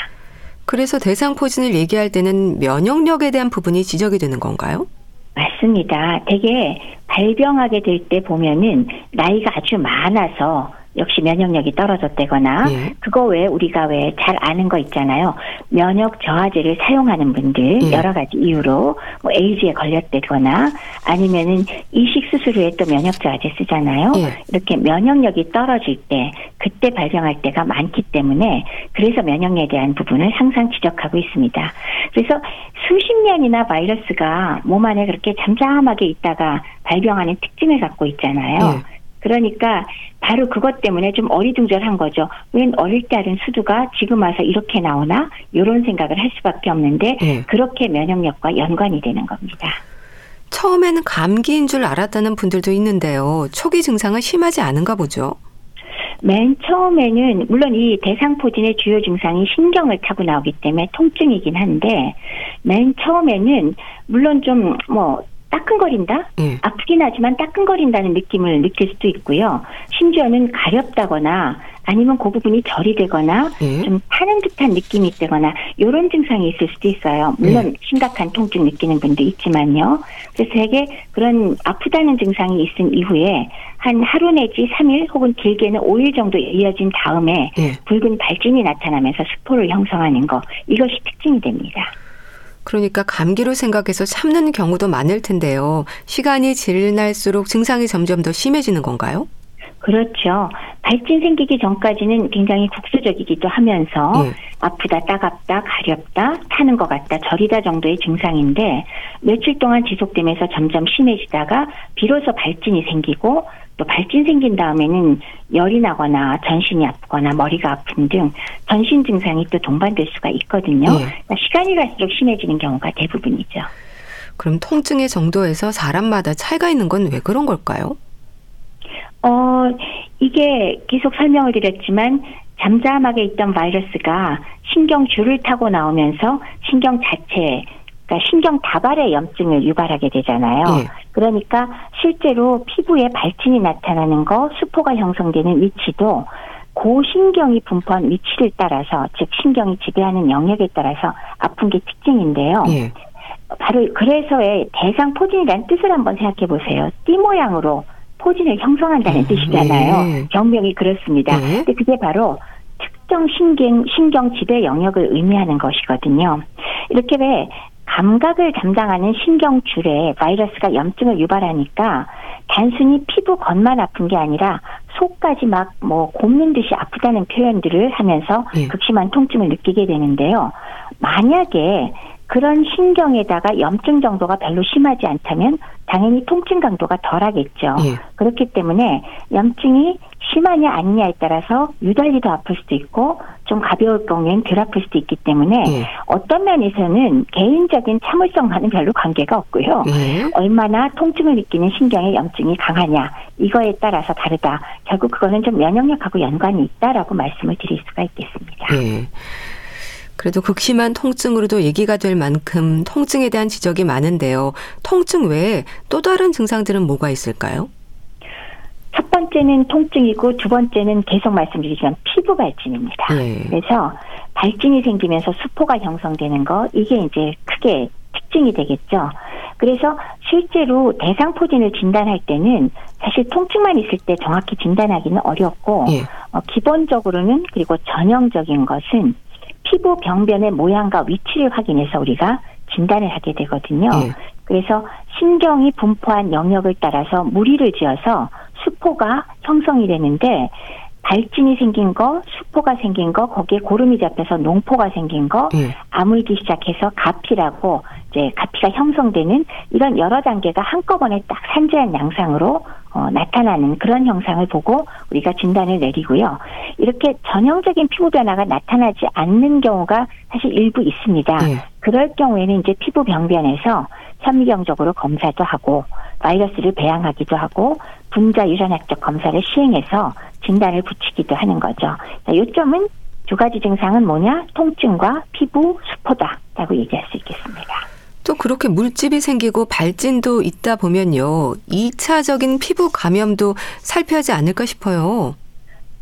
그래서 대상포진을 얘기할 때는 면역력에 대한 부분이 지적이 되는 건가요? 맞습니다. 되게 발병하게 될 때 보면은 나이가 아주 많아서 역시 면역력이 떨어졌다거나 예. 그거 외에 우리가 왜 잘 아는 거 있잖아요. 면역 저하제를 사용하는 분들 예. 여러 가지 이유로 뭐 에이즈에 걸렸다거나 아니면은 이식 수술 후에 또 면역 저하제 쓰잖아요. 예. 이렇게 면역력이 떨어질 때 그때 발병할 때가 많기 때문에 그래서 면역력에 대한 부분을 항상 지적하고 있습니다. 그래서 수십 년이나 바이러스가 몸 안에 그렇게 잠잠하게 있다가 발병하는 특징을 갖고 있잖아요. 예. 그러니까 바로 그것 때문에 좀 어리둥절한 거죠. 웬 어릴 때 하던 수두가 지금 와서 이렇게 나오나? 이런 생각을 할 수밖에 없는데 네. 그렇게 면역력과 연관이 되는 겁니다. 처음에는 감기인 줄 알았다는 분들도 있는데요. 초기 증상은 심하지 않은가 보죠. 맨 처음에는 물론 이 대상포진의 주요 증상이 신경을 타고 나오기 때문에 통증이긴 한데 맨 처음에는 물론 좀 뭐 따끔거린다? 예. 아프긴 하지만 따끔거린다는 느낌을 느낄 수도 있고요. 심지어는 가렵다거나 아니면 그 부분이 절이 되거나 예. 좀 타는 듯한 느낌이 있다거나 이런 증상이 있을 수도 있어요. 물론 예. 심각한 통증 느끼는 분도 있지만요. 그래서 되게 그런 아프다는 증상이 있은 이후에 한 하루 내지 3일 혹은 길게는 5일 정도 이어진 다음에 예. 붉은 발진이 나타나면서 스포를 형성하는 거 이것이 특징이 됩니다. 그러니까 감기로 생각해서 참는 경우도 많을 텐데요. 시간이 지날수록 증상이 점점 더 심해지는 건가요? 그렇죠. 발진 생기기 전까지는 굉장히 국소적이기도 하면서 예. 아프다, 따갑다, 가렵다, 타는 것 같다, 저리다 정도의 증상인데 며칠 동안 지속되면서 점점 심해지다가 비로소 발진이 생기고 또 발진 생긴 다음에는 열이 나거나 전신이 아프거나 머리가 아픈 등 전신 증상이 또 동반될 수가 있거든요. 네. 그러니까 시간이 갈수록 심해지는 경우가 대부분이죠. 그럼 통증의 정도에서 사람마다 차이가 있는 건 왜 그런 걸까요? 어, 이게 계속 설명을 드렸지만 잠잠하게 있던 바이러스가 신경줄을 타고 나오면서 신경 자체 그러니까 신경 다발의 염증을 유발하게 되잖아요. 예. 그러니까 실제로 피부에 발진이 나타나는 거, 수포가 형성되는 위치도 고신경이 분포한 위치를 따라서 즉 신경이 지배하는 영역에 따라서 아픈 게 특징인데요. 예. 바로 그래서의 대상 포진이라는 뜻을 한번 생각해 보세요. 띠 모양으로 포진을 형성한다는 음, 뜻이잖아요. 예. 병명이 그렇습니다. 예. 근데 그게 바로 특정 신경, 신경 지배 영역을 의미하는 것이거든요. 이렇게 왜 감각을 담당하는 신경줄에 바이러스가 염증을 유발하니까 단순히 피부 겉만 아픈 게 아니라 속까지 막 뭐 곱는 듯이 아프다는 표현들을 하면서 예. 극심한 통증을 느끼게 되는데요. 만약에 그런 신경에다가 염증 정도가 별로 심하지 않다면 당연히 통증 강도가 덜하겠죠. 예. 그렇기 때문에 염증이 심하냐 아니냐에 따라서 유달리 더 아플 수도 있고 좀 가벼울 경우엔 덜 아플 수도 있기 때문에 예. 어떤 면에서는 개인적인 참을성과는 별로 관계가 없고요. 예. 얼마나 통증을 느끼는 신경의 염증이 강하냐 이거에 따라서 다르다. 결국 그거는 좀 면역력하고 연관이 있다라고 말씀을 드릴 수가 있겠습니다. 예. 그래도 극심한 통증으로도 얘기가 될 만큼 통증에 대한 지적이 많은데요. 통증 외에 또 다른 증상들은 뭐가 있을까요? 첫 번째는 통증이고 두 번째는 계속 말씀드리지만 피부 발진입니다. 네. 그래서 발진이 생기면서 수포가 형성되는 거 이게 이제 크게 특징이 되겠죠. 그래서 실제로 대상포진을 진단할 때는 사실 통증만 있을 때 정확히 진단하기는 어렵고 예. 어, 기본적으로는 그리고 전형적인 것은 피부 병변의 모양과 위치를 확인해서 우리가 진단을 하게 되거든요. 네. 그래서 신경이 분포한 영역을 따라서 무리를 지어서 수포가 형성이 되는데 발진이 생긴 거, 수포가 생긴 거, 거기에 고름이 잡혀서 농포가 생긴 거, 네. 아물기 시작해서 가피라고 이제 가피가 형성되는 이런 여러 단계가 한꺼번에 딱 산재한 양상으로 어, 나타나는 그런 형상을 보고 우리가 진단을 내리고요. 이렇게 전형적인 피부 변화가 나타나지 않는 경우가 사실 일부 있습니다. 네. 그럴 경우에는 이제 피부 병변에서 현미경적으로 검사도 하고 바이러스를 배양하기도 하고 분자 유전학적 검사를 시행해서 진단을 붙이기도 하는 거죠. 요점은 두 가지 증상은 뭐냐? 통증과 피부 수포다라고 얘기할 수 있겠습니다. 또 그렇게 물집이 생기고 발진도 있다 보면요. 2차적인 피부 감염도 살펴야지 않을까 싶어요.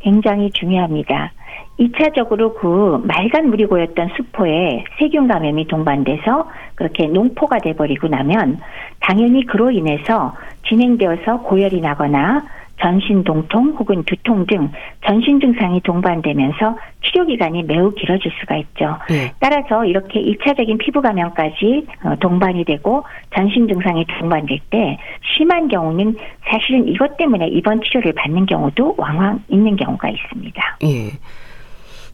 굉장히 중요합니다. 2차적으로 그 맑은 물이 고였던 수포에 세균 감염이 동반돼서 그렇게 농포가 돼버리고 나면 당연히 그로 인해서 진행되어서 고열이 나거나 전신 동통 혹은 두통 등 전신 증상이 동반되면서 치료 기간이 매우 길어질 수가 있죠. 네. 따라서 이렇게 2차적인 피부 감염까지 어, 동반이 되고 전신 증상이 동반될 때 심한 경우는 사실은 이것 때문에 입원 치료를 받는 경우도 왕왕 있는 경우가 있습니다. 예.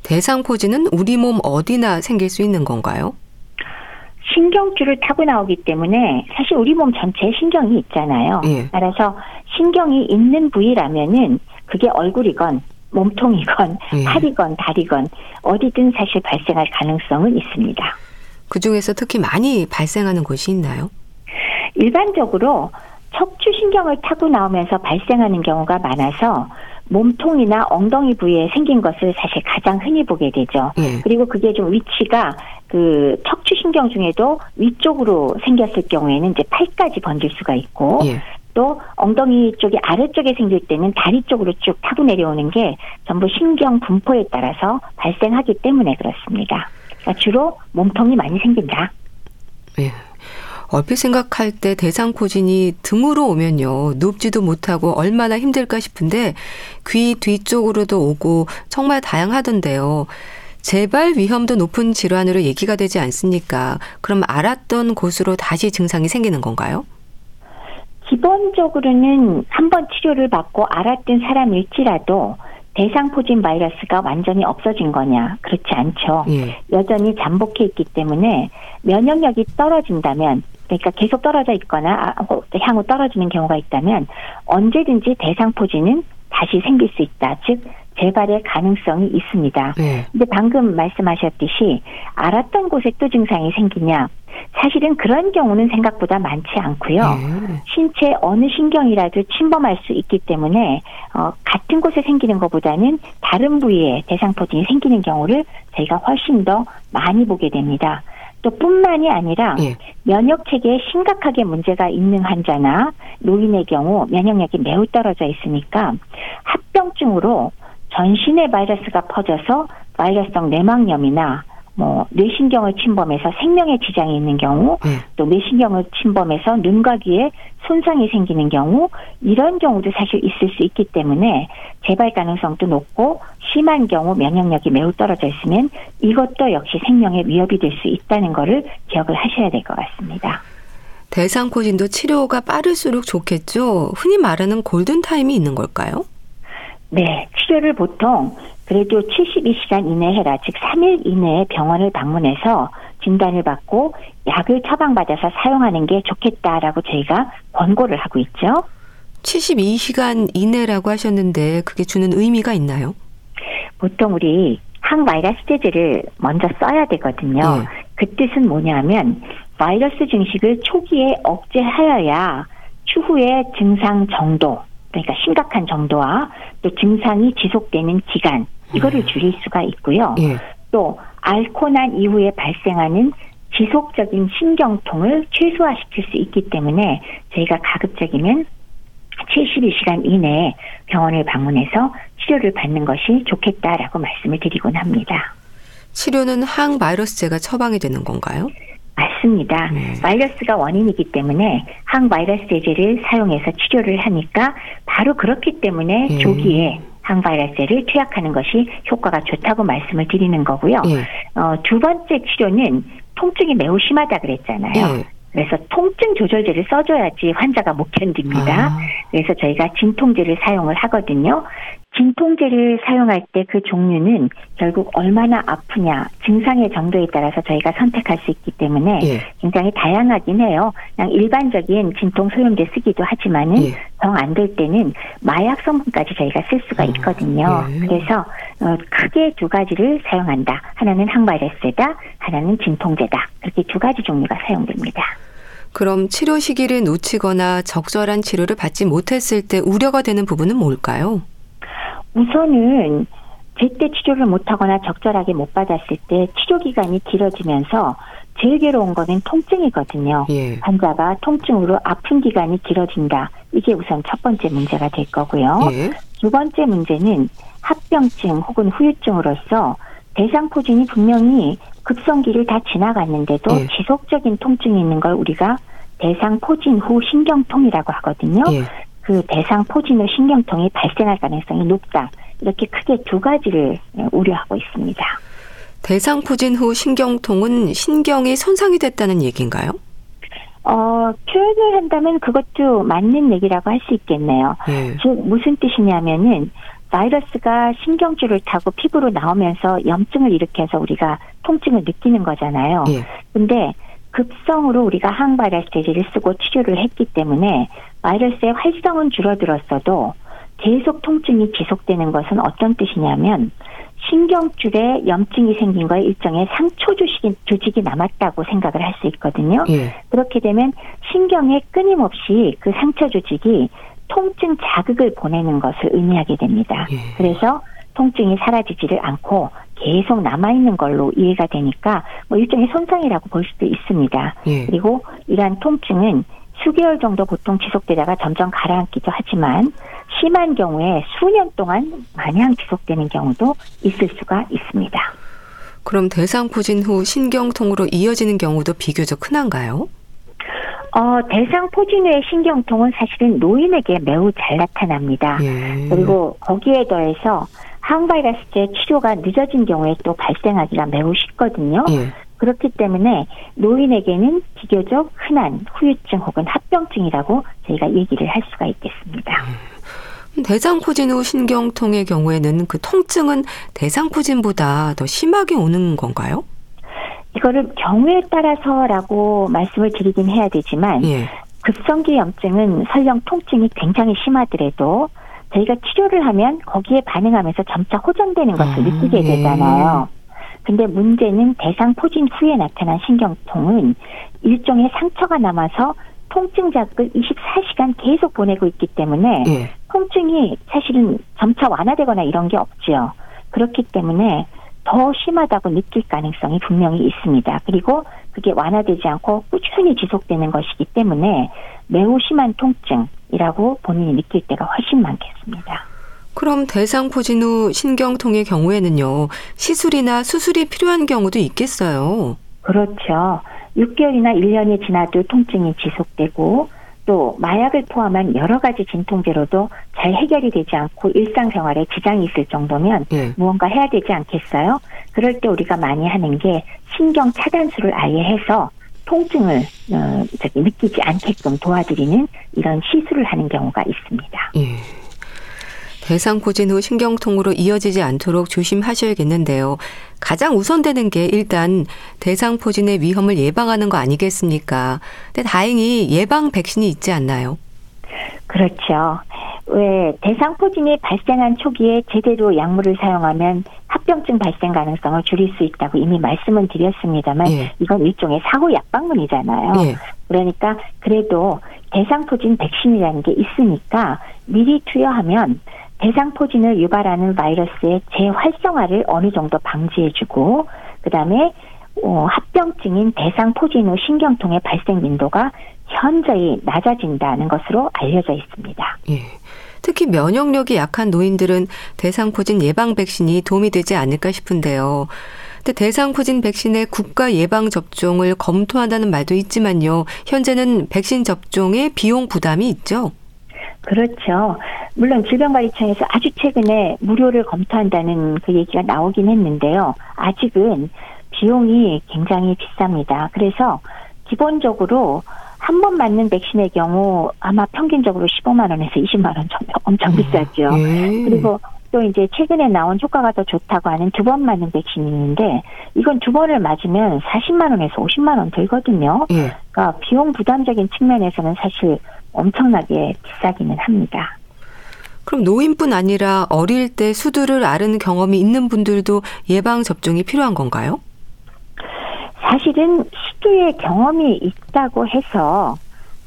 대상포진은 우리 몸 어디나 생길 수 있는 건가요? 신경줄을 타고 나오기 때문에 사실 우리 몸 전체에 신경이 있잖아요. 예. 따라서 신경이 있는 부위라면은 그게 얼굴이건 몸통이건 예. 팔이건 다리건 어디든 사실 발생할 가능성은 있습니다. 그 중에서 특히 많이 발생하는 곳이 있나요? 일반적으로 척추 신경을 타고 나오면서 발생하는 경우가 많아서 몸통이나 엉덩이 부위에 생긴 것을 사실 가장 흔히 보게 되죠. 예. 그리고 그게 좀 위치가 그 척추 신경 중에도 위쪽으로 생겼을 경우에는 이제 팔까지 번질 수가 있고 예. 또 엉덩이 쪽이 아래쪽에 생길 때는 다리 쪽으로 쭉 타고 내려오는 게 전부 신경 분포에 따라서 발생하기 때문에 그렇습니다. 그러니까 주로 몸통이 많이 생긴다. 예. 얼핏 생각할 때 대상 포진이 등으로 오면요. 눕지도 못하고 얼마나 힘들까 싶은데 귀 뒤쪽으로도 오고 정말 다양하던데요. 재발 위험도 높은 질환으로 얘기가 되지 않습니까? 그럼 알았던 곳으로 다시 증상이 생기는 건가요? 기본적으로는 한 번 치료를 받고 알았던 사람일지라도 대상포진 바이러스가 완전히 없어진 거냐? 그렇지 않죠. 예. 여전히 잠복해 있기 때문에 면역력이 떨어진다면 그러니까 계속 떨어져 있거나 아, 향후 떨어지는 경우가 있다면 언제든지 대상포진은 다시 생길 수 있다. 즉 재발의 가능성이 있습니다. 네. 근데 방금 말씀하셨듯이 알았던 곳에 또 증상이 생기냐? 사실은 그런 경우는 생각보다 많지 않고요. 네. 신체 어느 신경이라도 침범할 수 있기 때문에 어, 같은 곳에 생기는 것보다는 다른 부위에 대상포진이 생기는 경우를 저희가 훨씬 더 많이 보게 됩니다. 또 뿐만이 아니라 예. 면역 체계에 심각하게 문제가 있는 환자나 노인의 경우 면역력이 매우 떨어져 있으니까 합병증으로 전신에 바이러스가 퍼져서 바이러스성 뇌막염이나 뭐 뇌신경을 침범해서 생명에 지장이 있는 경우 네. 또 뇌신경을 침범해서 눈과 귀에 손상이 생기는 경우 이런 경우도 사실 있을 수 있기 때문에 재발 가능성도 높고 심한 경우 면역력이 매우 떨어져 있으면 이것도 역시 생명에 위협이 될 수 있다는 것을 기억을 하셔야 될 것 같습니다. 대상포진도 치료가 빠를수록 좋겠죠. 흔히 말하는 골든 타임이 있는 걸까요? 네, 치료를 보통 그래도 72시간 이내 해라, 즉 3일 이내에 병원을 방문해서 진단을 받고 약을 처방받아서 사용하는 게 좋겠다라고 저희가 권고를 하고 있죠. 72시간 이내라고 하셨는데 그게 주는 의미가 있나요? 보통 우리 항바이러스 제제를 먼저 써야 되거든요. 네. 그 뜻은 뭐냐면 바이러스 증식을 초기에 억제하여야 추후에 증상 정도, 그러니까 심각한 정도와 또 증상이 지속되는 기간 이거를 음. 줄일 수가 있고요. 예. 또 앓고 난 이후에 발생하는 지속적인 신경통을 최소화시킬 수 있기 때문에 저희가 가급적이면 72시간 이내에 병원을 방문해서 치료를 받는 것이 좋겠다라고 말씀을 드리곤 합니다. 치료는 항바이러스제가 처방이 되는 건가요? 맞습니다. 네. 바이러스가 원인이기 때문에 항바이러스 제제를 사용해서 치료를 하니까 바로 그렇기 때문에 네. 조기에 항바이러스를 투약하는 것이 효과가 좋다고 말씀을 드리는 거고요. 네. 어, 두 번째 치료는 통증이 매우 심하다 그랬잖아요. 네. 그래서 통증 조절제를 써줘야지 환자가 못 견딥니다. 아. 그래서 저희가 진통제를 사용을 하거든요. 진통제를 사용할 때 그 종류는 결국 얼마나 아프냐, 증상의 정도에 따라서 저희가 선택할 수 있기 때문에 예. 굉장히 다양하긴 해요. 그냥 일반적인 진통 소염제 쓰기도 하지만은 예. 정안 될 때는 마약 성분까지 저희가 쓸 수가 아, 있거든요. 아, 예. 그래서 어, 크게 두 가지를 사용한다. 하나는 항바이러스다, 하나는 진통제다. 그렇게 두 가지 종류가 사용됩니다. 그럼 치료 시기를 놓치거나 적절한 치료를 받지 못했을 때 우려가 되는 부분은 뭘까요? 우선은 제때 치료를 못하거나 적절하게 못 받았을 때 치료 기간이 길어지면서 제일 괴로운 거는 통증이거든요. 예. 환자가 통증으로 아픈 기간이 길어진다. 이게 우선 첫 번째 문제가 될 거고요. 예. 두 번째 문제는 합병증 혹은 후유증으로서 대상포진이 분명히 급성기를 다 지나갔는데도 예. 지속적인 통증이 있는 걸 우리가 대상포진 후 신경통이라고 하거든요. 예. 그 대상 포진 후 신경통이 발생할 가능성이 높다. 이렇게 크게 두 가지를 우려하고 있습니다. 대상 포진 후 신경통은 신경이 손상이 됐다는 얘기인가요? 어, 표현을 한다면 그것도 맞는 얘기라고 할 수 있겠네요. 예. 즉, 무슨 뜻이냐면은, 바이러스가 신경줄을 타고 피부로 나오면서 염증을 일으켜서 우리가 통증을 느끼는 거잖아요. 예. 근데 급성으로 우리가 항바이러스 제제를 쓰고 치료를 했기 때문에 바이러스의 활성은 줄어들었어도 계속 통증이 지속되는 것은 어떤 뜻이냐면 신경줄에 염증이 생긴 거에 일정의 상초 조직이, 조직이 남았다고 생각을 할 수 있거든요. 예. 그렇게 되면 신경에 끊임없이 그 상처 조직이 통증 자극을 보내는 것을 의미하게 됩니다. 예. 그래서 통증이 사라지지를 않고 계속 남아있는 걸로 이해가 되니까 뭐 일종의 손상이라고 볼 수도 있습니다. 예. 그리고 이러한 통증은 수개월 정도 보통 지속되다가 점점 가라앉기도 하지만 심한 경우에 수년 동안 마냥 지속되는 경우도 있을 수가 있습니다. 그럼 대상 포진 후 신경통으로 이어지는 경우도 비교적 흔한가요? 어, 대상 포진 후의 신경통은 사실은 노인에게 매우 잘 나타납니다. 예. 그리고 거기에 더해서 항바이러스제 치료가 늦어진 경우에 또 발생하기가 매우 쉽거든요. 예. 그렇기 때문에 노인에게는 비교적 흔한 후유증 혹은 합병증이라고 저희가 얘기를 할 수가 있겠습니다. 음. 대상포진 후 신경통의 경우에는 그 통증은 대상포진보다 더 심하게 오는 건가요? 이거를 경우에 따라서라고 말씀을 드리긴 해야 되지만 예. 급성기 염증은 설령 통증이 굉장히 심하더라도 저희가 치료를 하면 거기에 반응하면서 점차 호전되는 것을 아, 느끼게 예. 되잖아요. 근데 문제는 대상 포진 후에 나타난 신경통은 일종의 상처가 남아서 통증 자극을 24시간 계속 보내고 있기 때문에 예. 통증이 사실은 점차 완화되거나 이런 게 없지요. 그렇기 때문에 더 심하다고 느낄 가능성이 분명히 있습니다. 그리고 그게 완화되지 않고 꾸준히 지속되는 것이기 때문에 매우 심한 통증이라고 본인이 느낄 때가 훨씬 많겠습니다. 그럼 대상포진 후 신경통의 경우에는요, 시술이나 수술이 필요한 경우도 있겠어요? 그렇죠. 6개월이나 1년이 지나도 통증이 지속되고, 또 마약을 포함한 여러 가지 진통제로도 잘 해결이 되지 않고 일상생활에 지장이 있을 정도면 예. 무언가 해야 되지 않겠어요? 그럴 때 우리가 많이 하는 게 신경 차단술을 아예 해서 통증을 어, 저기 느끼지 않게끔 도와드리는 이런 시술을 하는 경우가 있습니다. 예. 대상포진 후 신경통으로 이어지지 않도록 조심하셔야겠는데요. 가장 우선되는 게 일단 대상 포진의 위험을 예방하는 거 아니겠습니까? 근데 다행히 예방 백신이 있지 않나요? 그렇죠. 왜 대상포진이 발생한 초기에 제대로 약물을 사용하면 합병증 발생 가능성을 줄일 수 있다고 이미 말씀은 드렸습니다만 예. 이건 일종의 사후 약방문이잖아요. 예. 그러니까 그래도 대상포진 백신이라는 게 있으니까 미리 투여하면 대상포진을 유발하는 바이러스의 재활성화를 어느 정도 방지해주고 그다음에 어, 합병증인 대상포진 후 신경통의 발생 빈도가 현저히 낮아진다는 것으로 알려져 있습니다. 예. 특히 면역력이 약한 노인들은 대상포진 예방 백신이 도움이 되지 않을까 싶은데요. 근데 대상포진 백신의 국가 예방 접종을 검토한다는 말도 있지만요. 현재는 백신 접종에 비용 부담이 있죠. 그렇죠. 물론 질병관리청에서 아주 최근에 무료를 검토한다는 그 얘기가 나오긴 했는데요. 아직은 비용이 굉장히 비쌉니다. 그래서 기본적으로 한 번 맞는 백신의 경우 아마 평균적으로 15만 원에서 20만 원 정도 엄청 음, 비싸죠. 예. 그리고 또 이제 최근에 나온 효과가 더 좋다고 하는 두 번 맞는 백신이 있는데 이건 두 번을 맞으면 40만 원에서 50만 원 들거든요. 예. 그러니까 비용 부담적인 측면에서는 사실 엄청나게 비싸기는 합니다. 그럼 노인뿐 아니라 어릴 때 수두를 앓은 경험이 있는 분들도 예방 접종이 필요한 건가요? 사실은 시두의 경험이 있다고 해서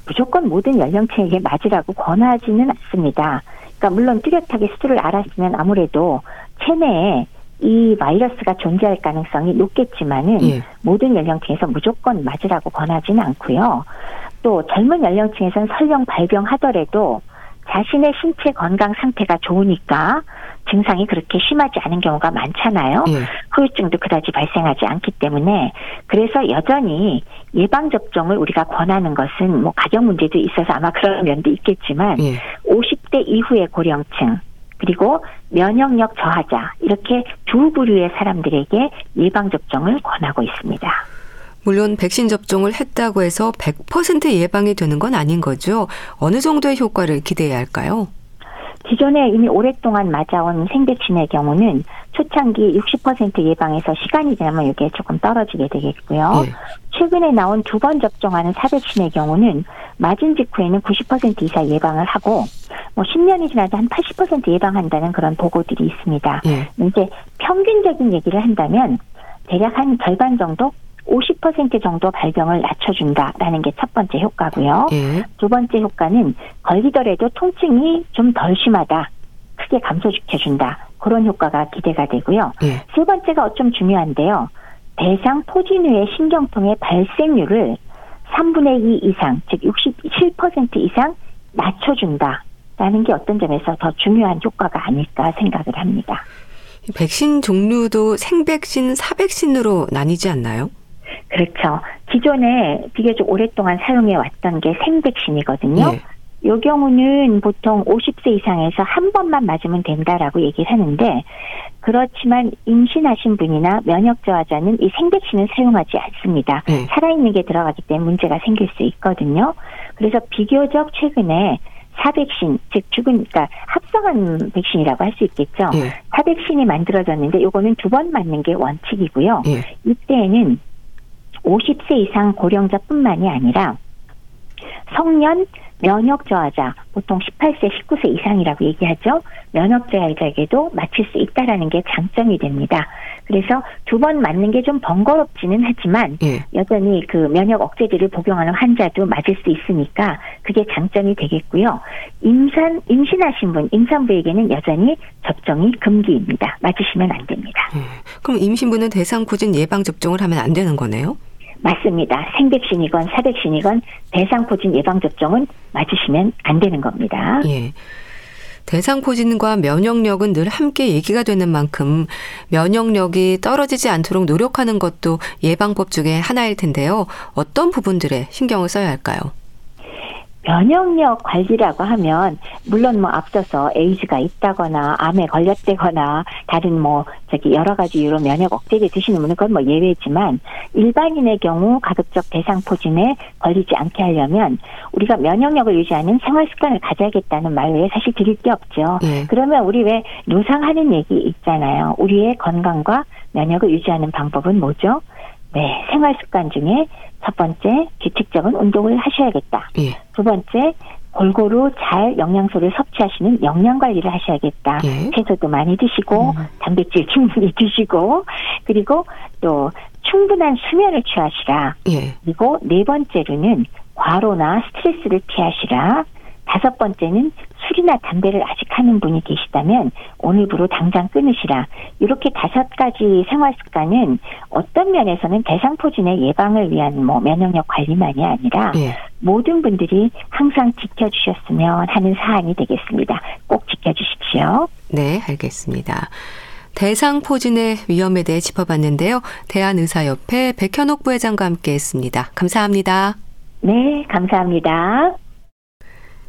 무조건 모든 연령층에게 맞으라고 권하지는 않습니다. 그러니까 물론 뚜렷하게 수두를 알았으면 아무래도 체내에 이 바이러스가 존재할 가능성이 높겠지만은 예. 모든 연령층에서 무조건 맞으라고 권하지는 않고요. 또 젊은 연령층에서는 설령 발병하더라도 자신의 신체 건강 상태가 좋으니까 증상이 그렇게 심하지 않은 경우가 많잖아요. 예. 후유증도 그다지 발생하지 않기 때문에 그래서 여전히 예방 접종을 우리가 권하는 것은 뭐 가격 문제도 있어서 아마 그런 면도 있겠지만 예. 50대 이후의 고령층 그리고 면역력 저하자 이렇게 두 부류의 사람들에게 예방 접종을 권하고 있습니다. 물론 백신 접종을 했다고 해서 100% 예방이 되는 건 아닌 거죠. 어느 정도의 효과를 기대해야 할까요? 기존에 이미 오랫동안 맞아온 생백신의 경우는 초창기 60% 예방에서 시간이 지나면 이게 조금 떨어지게 되겠고요. 네. 최근에 나온 두 번 접종하는 사백신의 경우는 맞은 직후에는 90% 이상 예방을 하고 뭐 10년이 지나도 한 80% 예방한다는 그런 보고들이 있습니다. 네. 이제 평균적인 얘기를 한다면 대략 한 절반 정도 50% 정도 발병을 낮춰준다라는 게 첫 번째 효과고요. 예. 두 번째 효과는 걸리더라도 통증이 좀 덜 심하다. 크게 감소시켜준다. 그런 효과가 기대가 되고요. 예. 세 번째가 좀 중요한데요. 대상 포진 후의 신경통의 발생률을 3분의 2 이상, 즉 67% 이상 낮춰준다라는 게 어떤 점에서 더 중요한 효과가 아닐까 생각을 합니다. 백신 종류도 생백신, 사백신으로 나뉘지 않나요? 그렇죠. 기존에 비교적 오랫동안 사용해 왔던 게 생백신이거든요. 네. 요 경우는 보통 50세 이상에서 한 번만 맞으면 된다라고 얘기를 하는데 그렇지만 임신하신 분이나 면역 저하자는 이 생백신을 사용하지 않습니다. 네. 살아있는 게 들어가기 때문에 문제가 생길 수 있거든요. 그래서 비교적 최근에 사백신, 즉 죽은, 그러니까 합성한 백신이라고 할 수 있겠죠. 네. 사백신이 만들어졌는데 요거는 두 번 맞는 게 원칙이고요. 네. 이때에는 50세 이상 고령자뿐만이 아니라 성년 면역 저하자 보통 18세 19세 이상이라고 얘기하죠. 면역 저하자에게도 맞힐 수 있다라는 게 장점이 됩니다. 그래서 두 번 맞는 게 좀 번거롭지는 하지만 예. 여전히 그 면역 억제제를 복용하는 환자도 맞을 수 있으니까 그게 장점이 되겠고요. 임산 임신하신 분 임산부에게는 여전히 접종이 금기입니다. 맞으시면 안 됩니다. 예. 그럼 임신부는 대상포진 예방 접종을 하면 안 되는 거네요? 맞습니다. 생백신이건 사백신이건 대상포진 예방접종은 맞으시면 안 되는 겁니다. 예. 대상포진과 면역력은 늘 함께 얘기가 되는 만큼 면역력이 떨어지지 않도록 노력하는 것도 예방법 중에 하나일 텐데요. 어떤 부분들에 신경을 써야 할까요? 면역력 관리라고 하면 물론 뭐 앞서서 에이즈가 있다거나 암에 걸렸다거나 다른 뭐 저기 여러 가지 이유로 면역 억제제 드시는 분은 그건 뭐 예외지만 일반인의 경우 가급적 대상포진에 걸리지 않게 하려면 우리가 면역력을 유지하는 생활 습관을 가져야겠다는 말 외에 사실 드릴 게 없죠. 네. 그러면 우리 왜 노상하는 얘기 있잖아요. 우리의 건강과 면역을 유지하는 방법은 뭐죠? 네, 생활 습관 중에 첫 번째 규칙적인 운동을 하셔야겠다. 예. 두 번째 골고루 잘 영양소를 섭취하시는 영양 관리를 하셔야겠다. 예. 채소도 많이 드시고 음. 단백질 충분히 드시고 그리고 또 충분한 수면을 취하시라. 예. 그리고 네 번째로는 과로나 스트레스를 피하시라. 다섯 번째는 술이나 담배를 아직 하는 분이 계시다면 오늘부로 당장 끊으시라. 이렇게 다섯 가지 생활 습관은 어떤 면에서는 대상포진의 예방을 위한 뭐 면역력 관리만이 아니라 네. 모든 분들이 항상 지켜주셨으면 하는 사안이 되겠습니다. 꼭 지켜주십시오. 네, 알겠습니다. 대상포진의 위험에 대해 짚어봤는데요. 대한의사협회 백현옥 부회장과 함께했습니다. 감사합니다. 네, 감사합니다.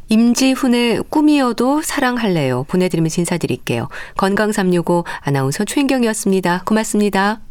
임지훈의 꿈이어도 사랑할래요. 보내드리면서 인사드릴게요. 건강365 아나운서 최인경이었습니다. 고맙습니다.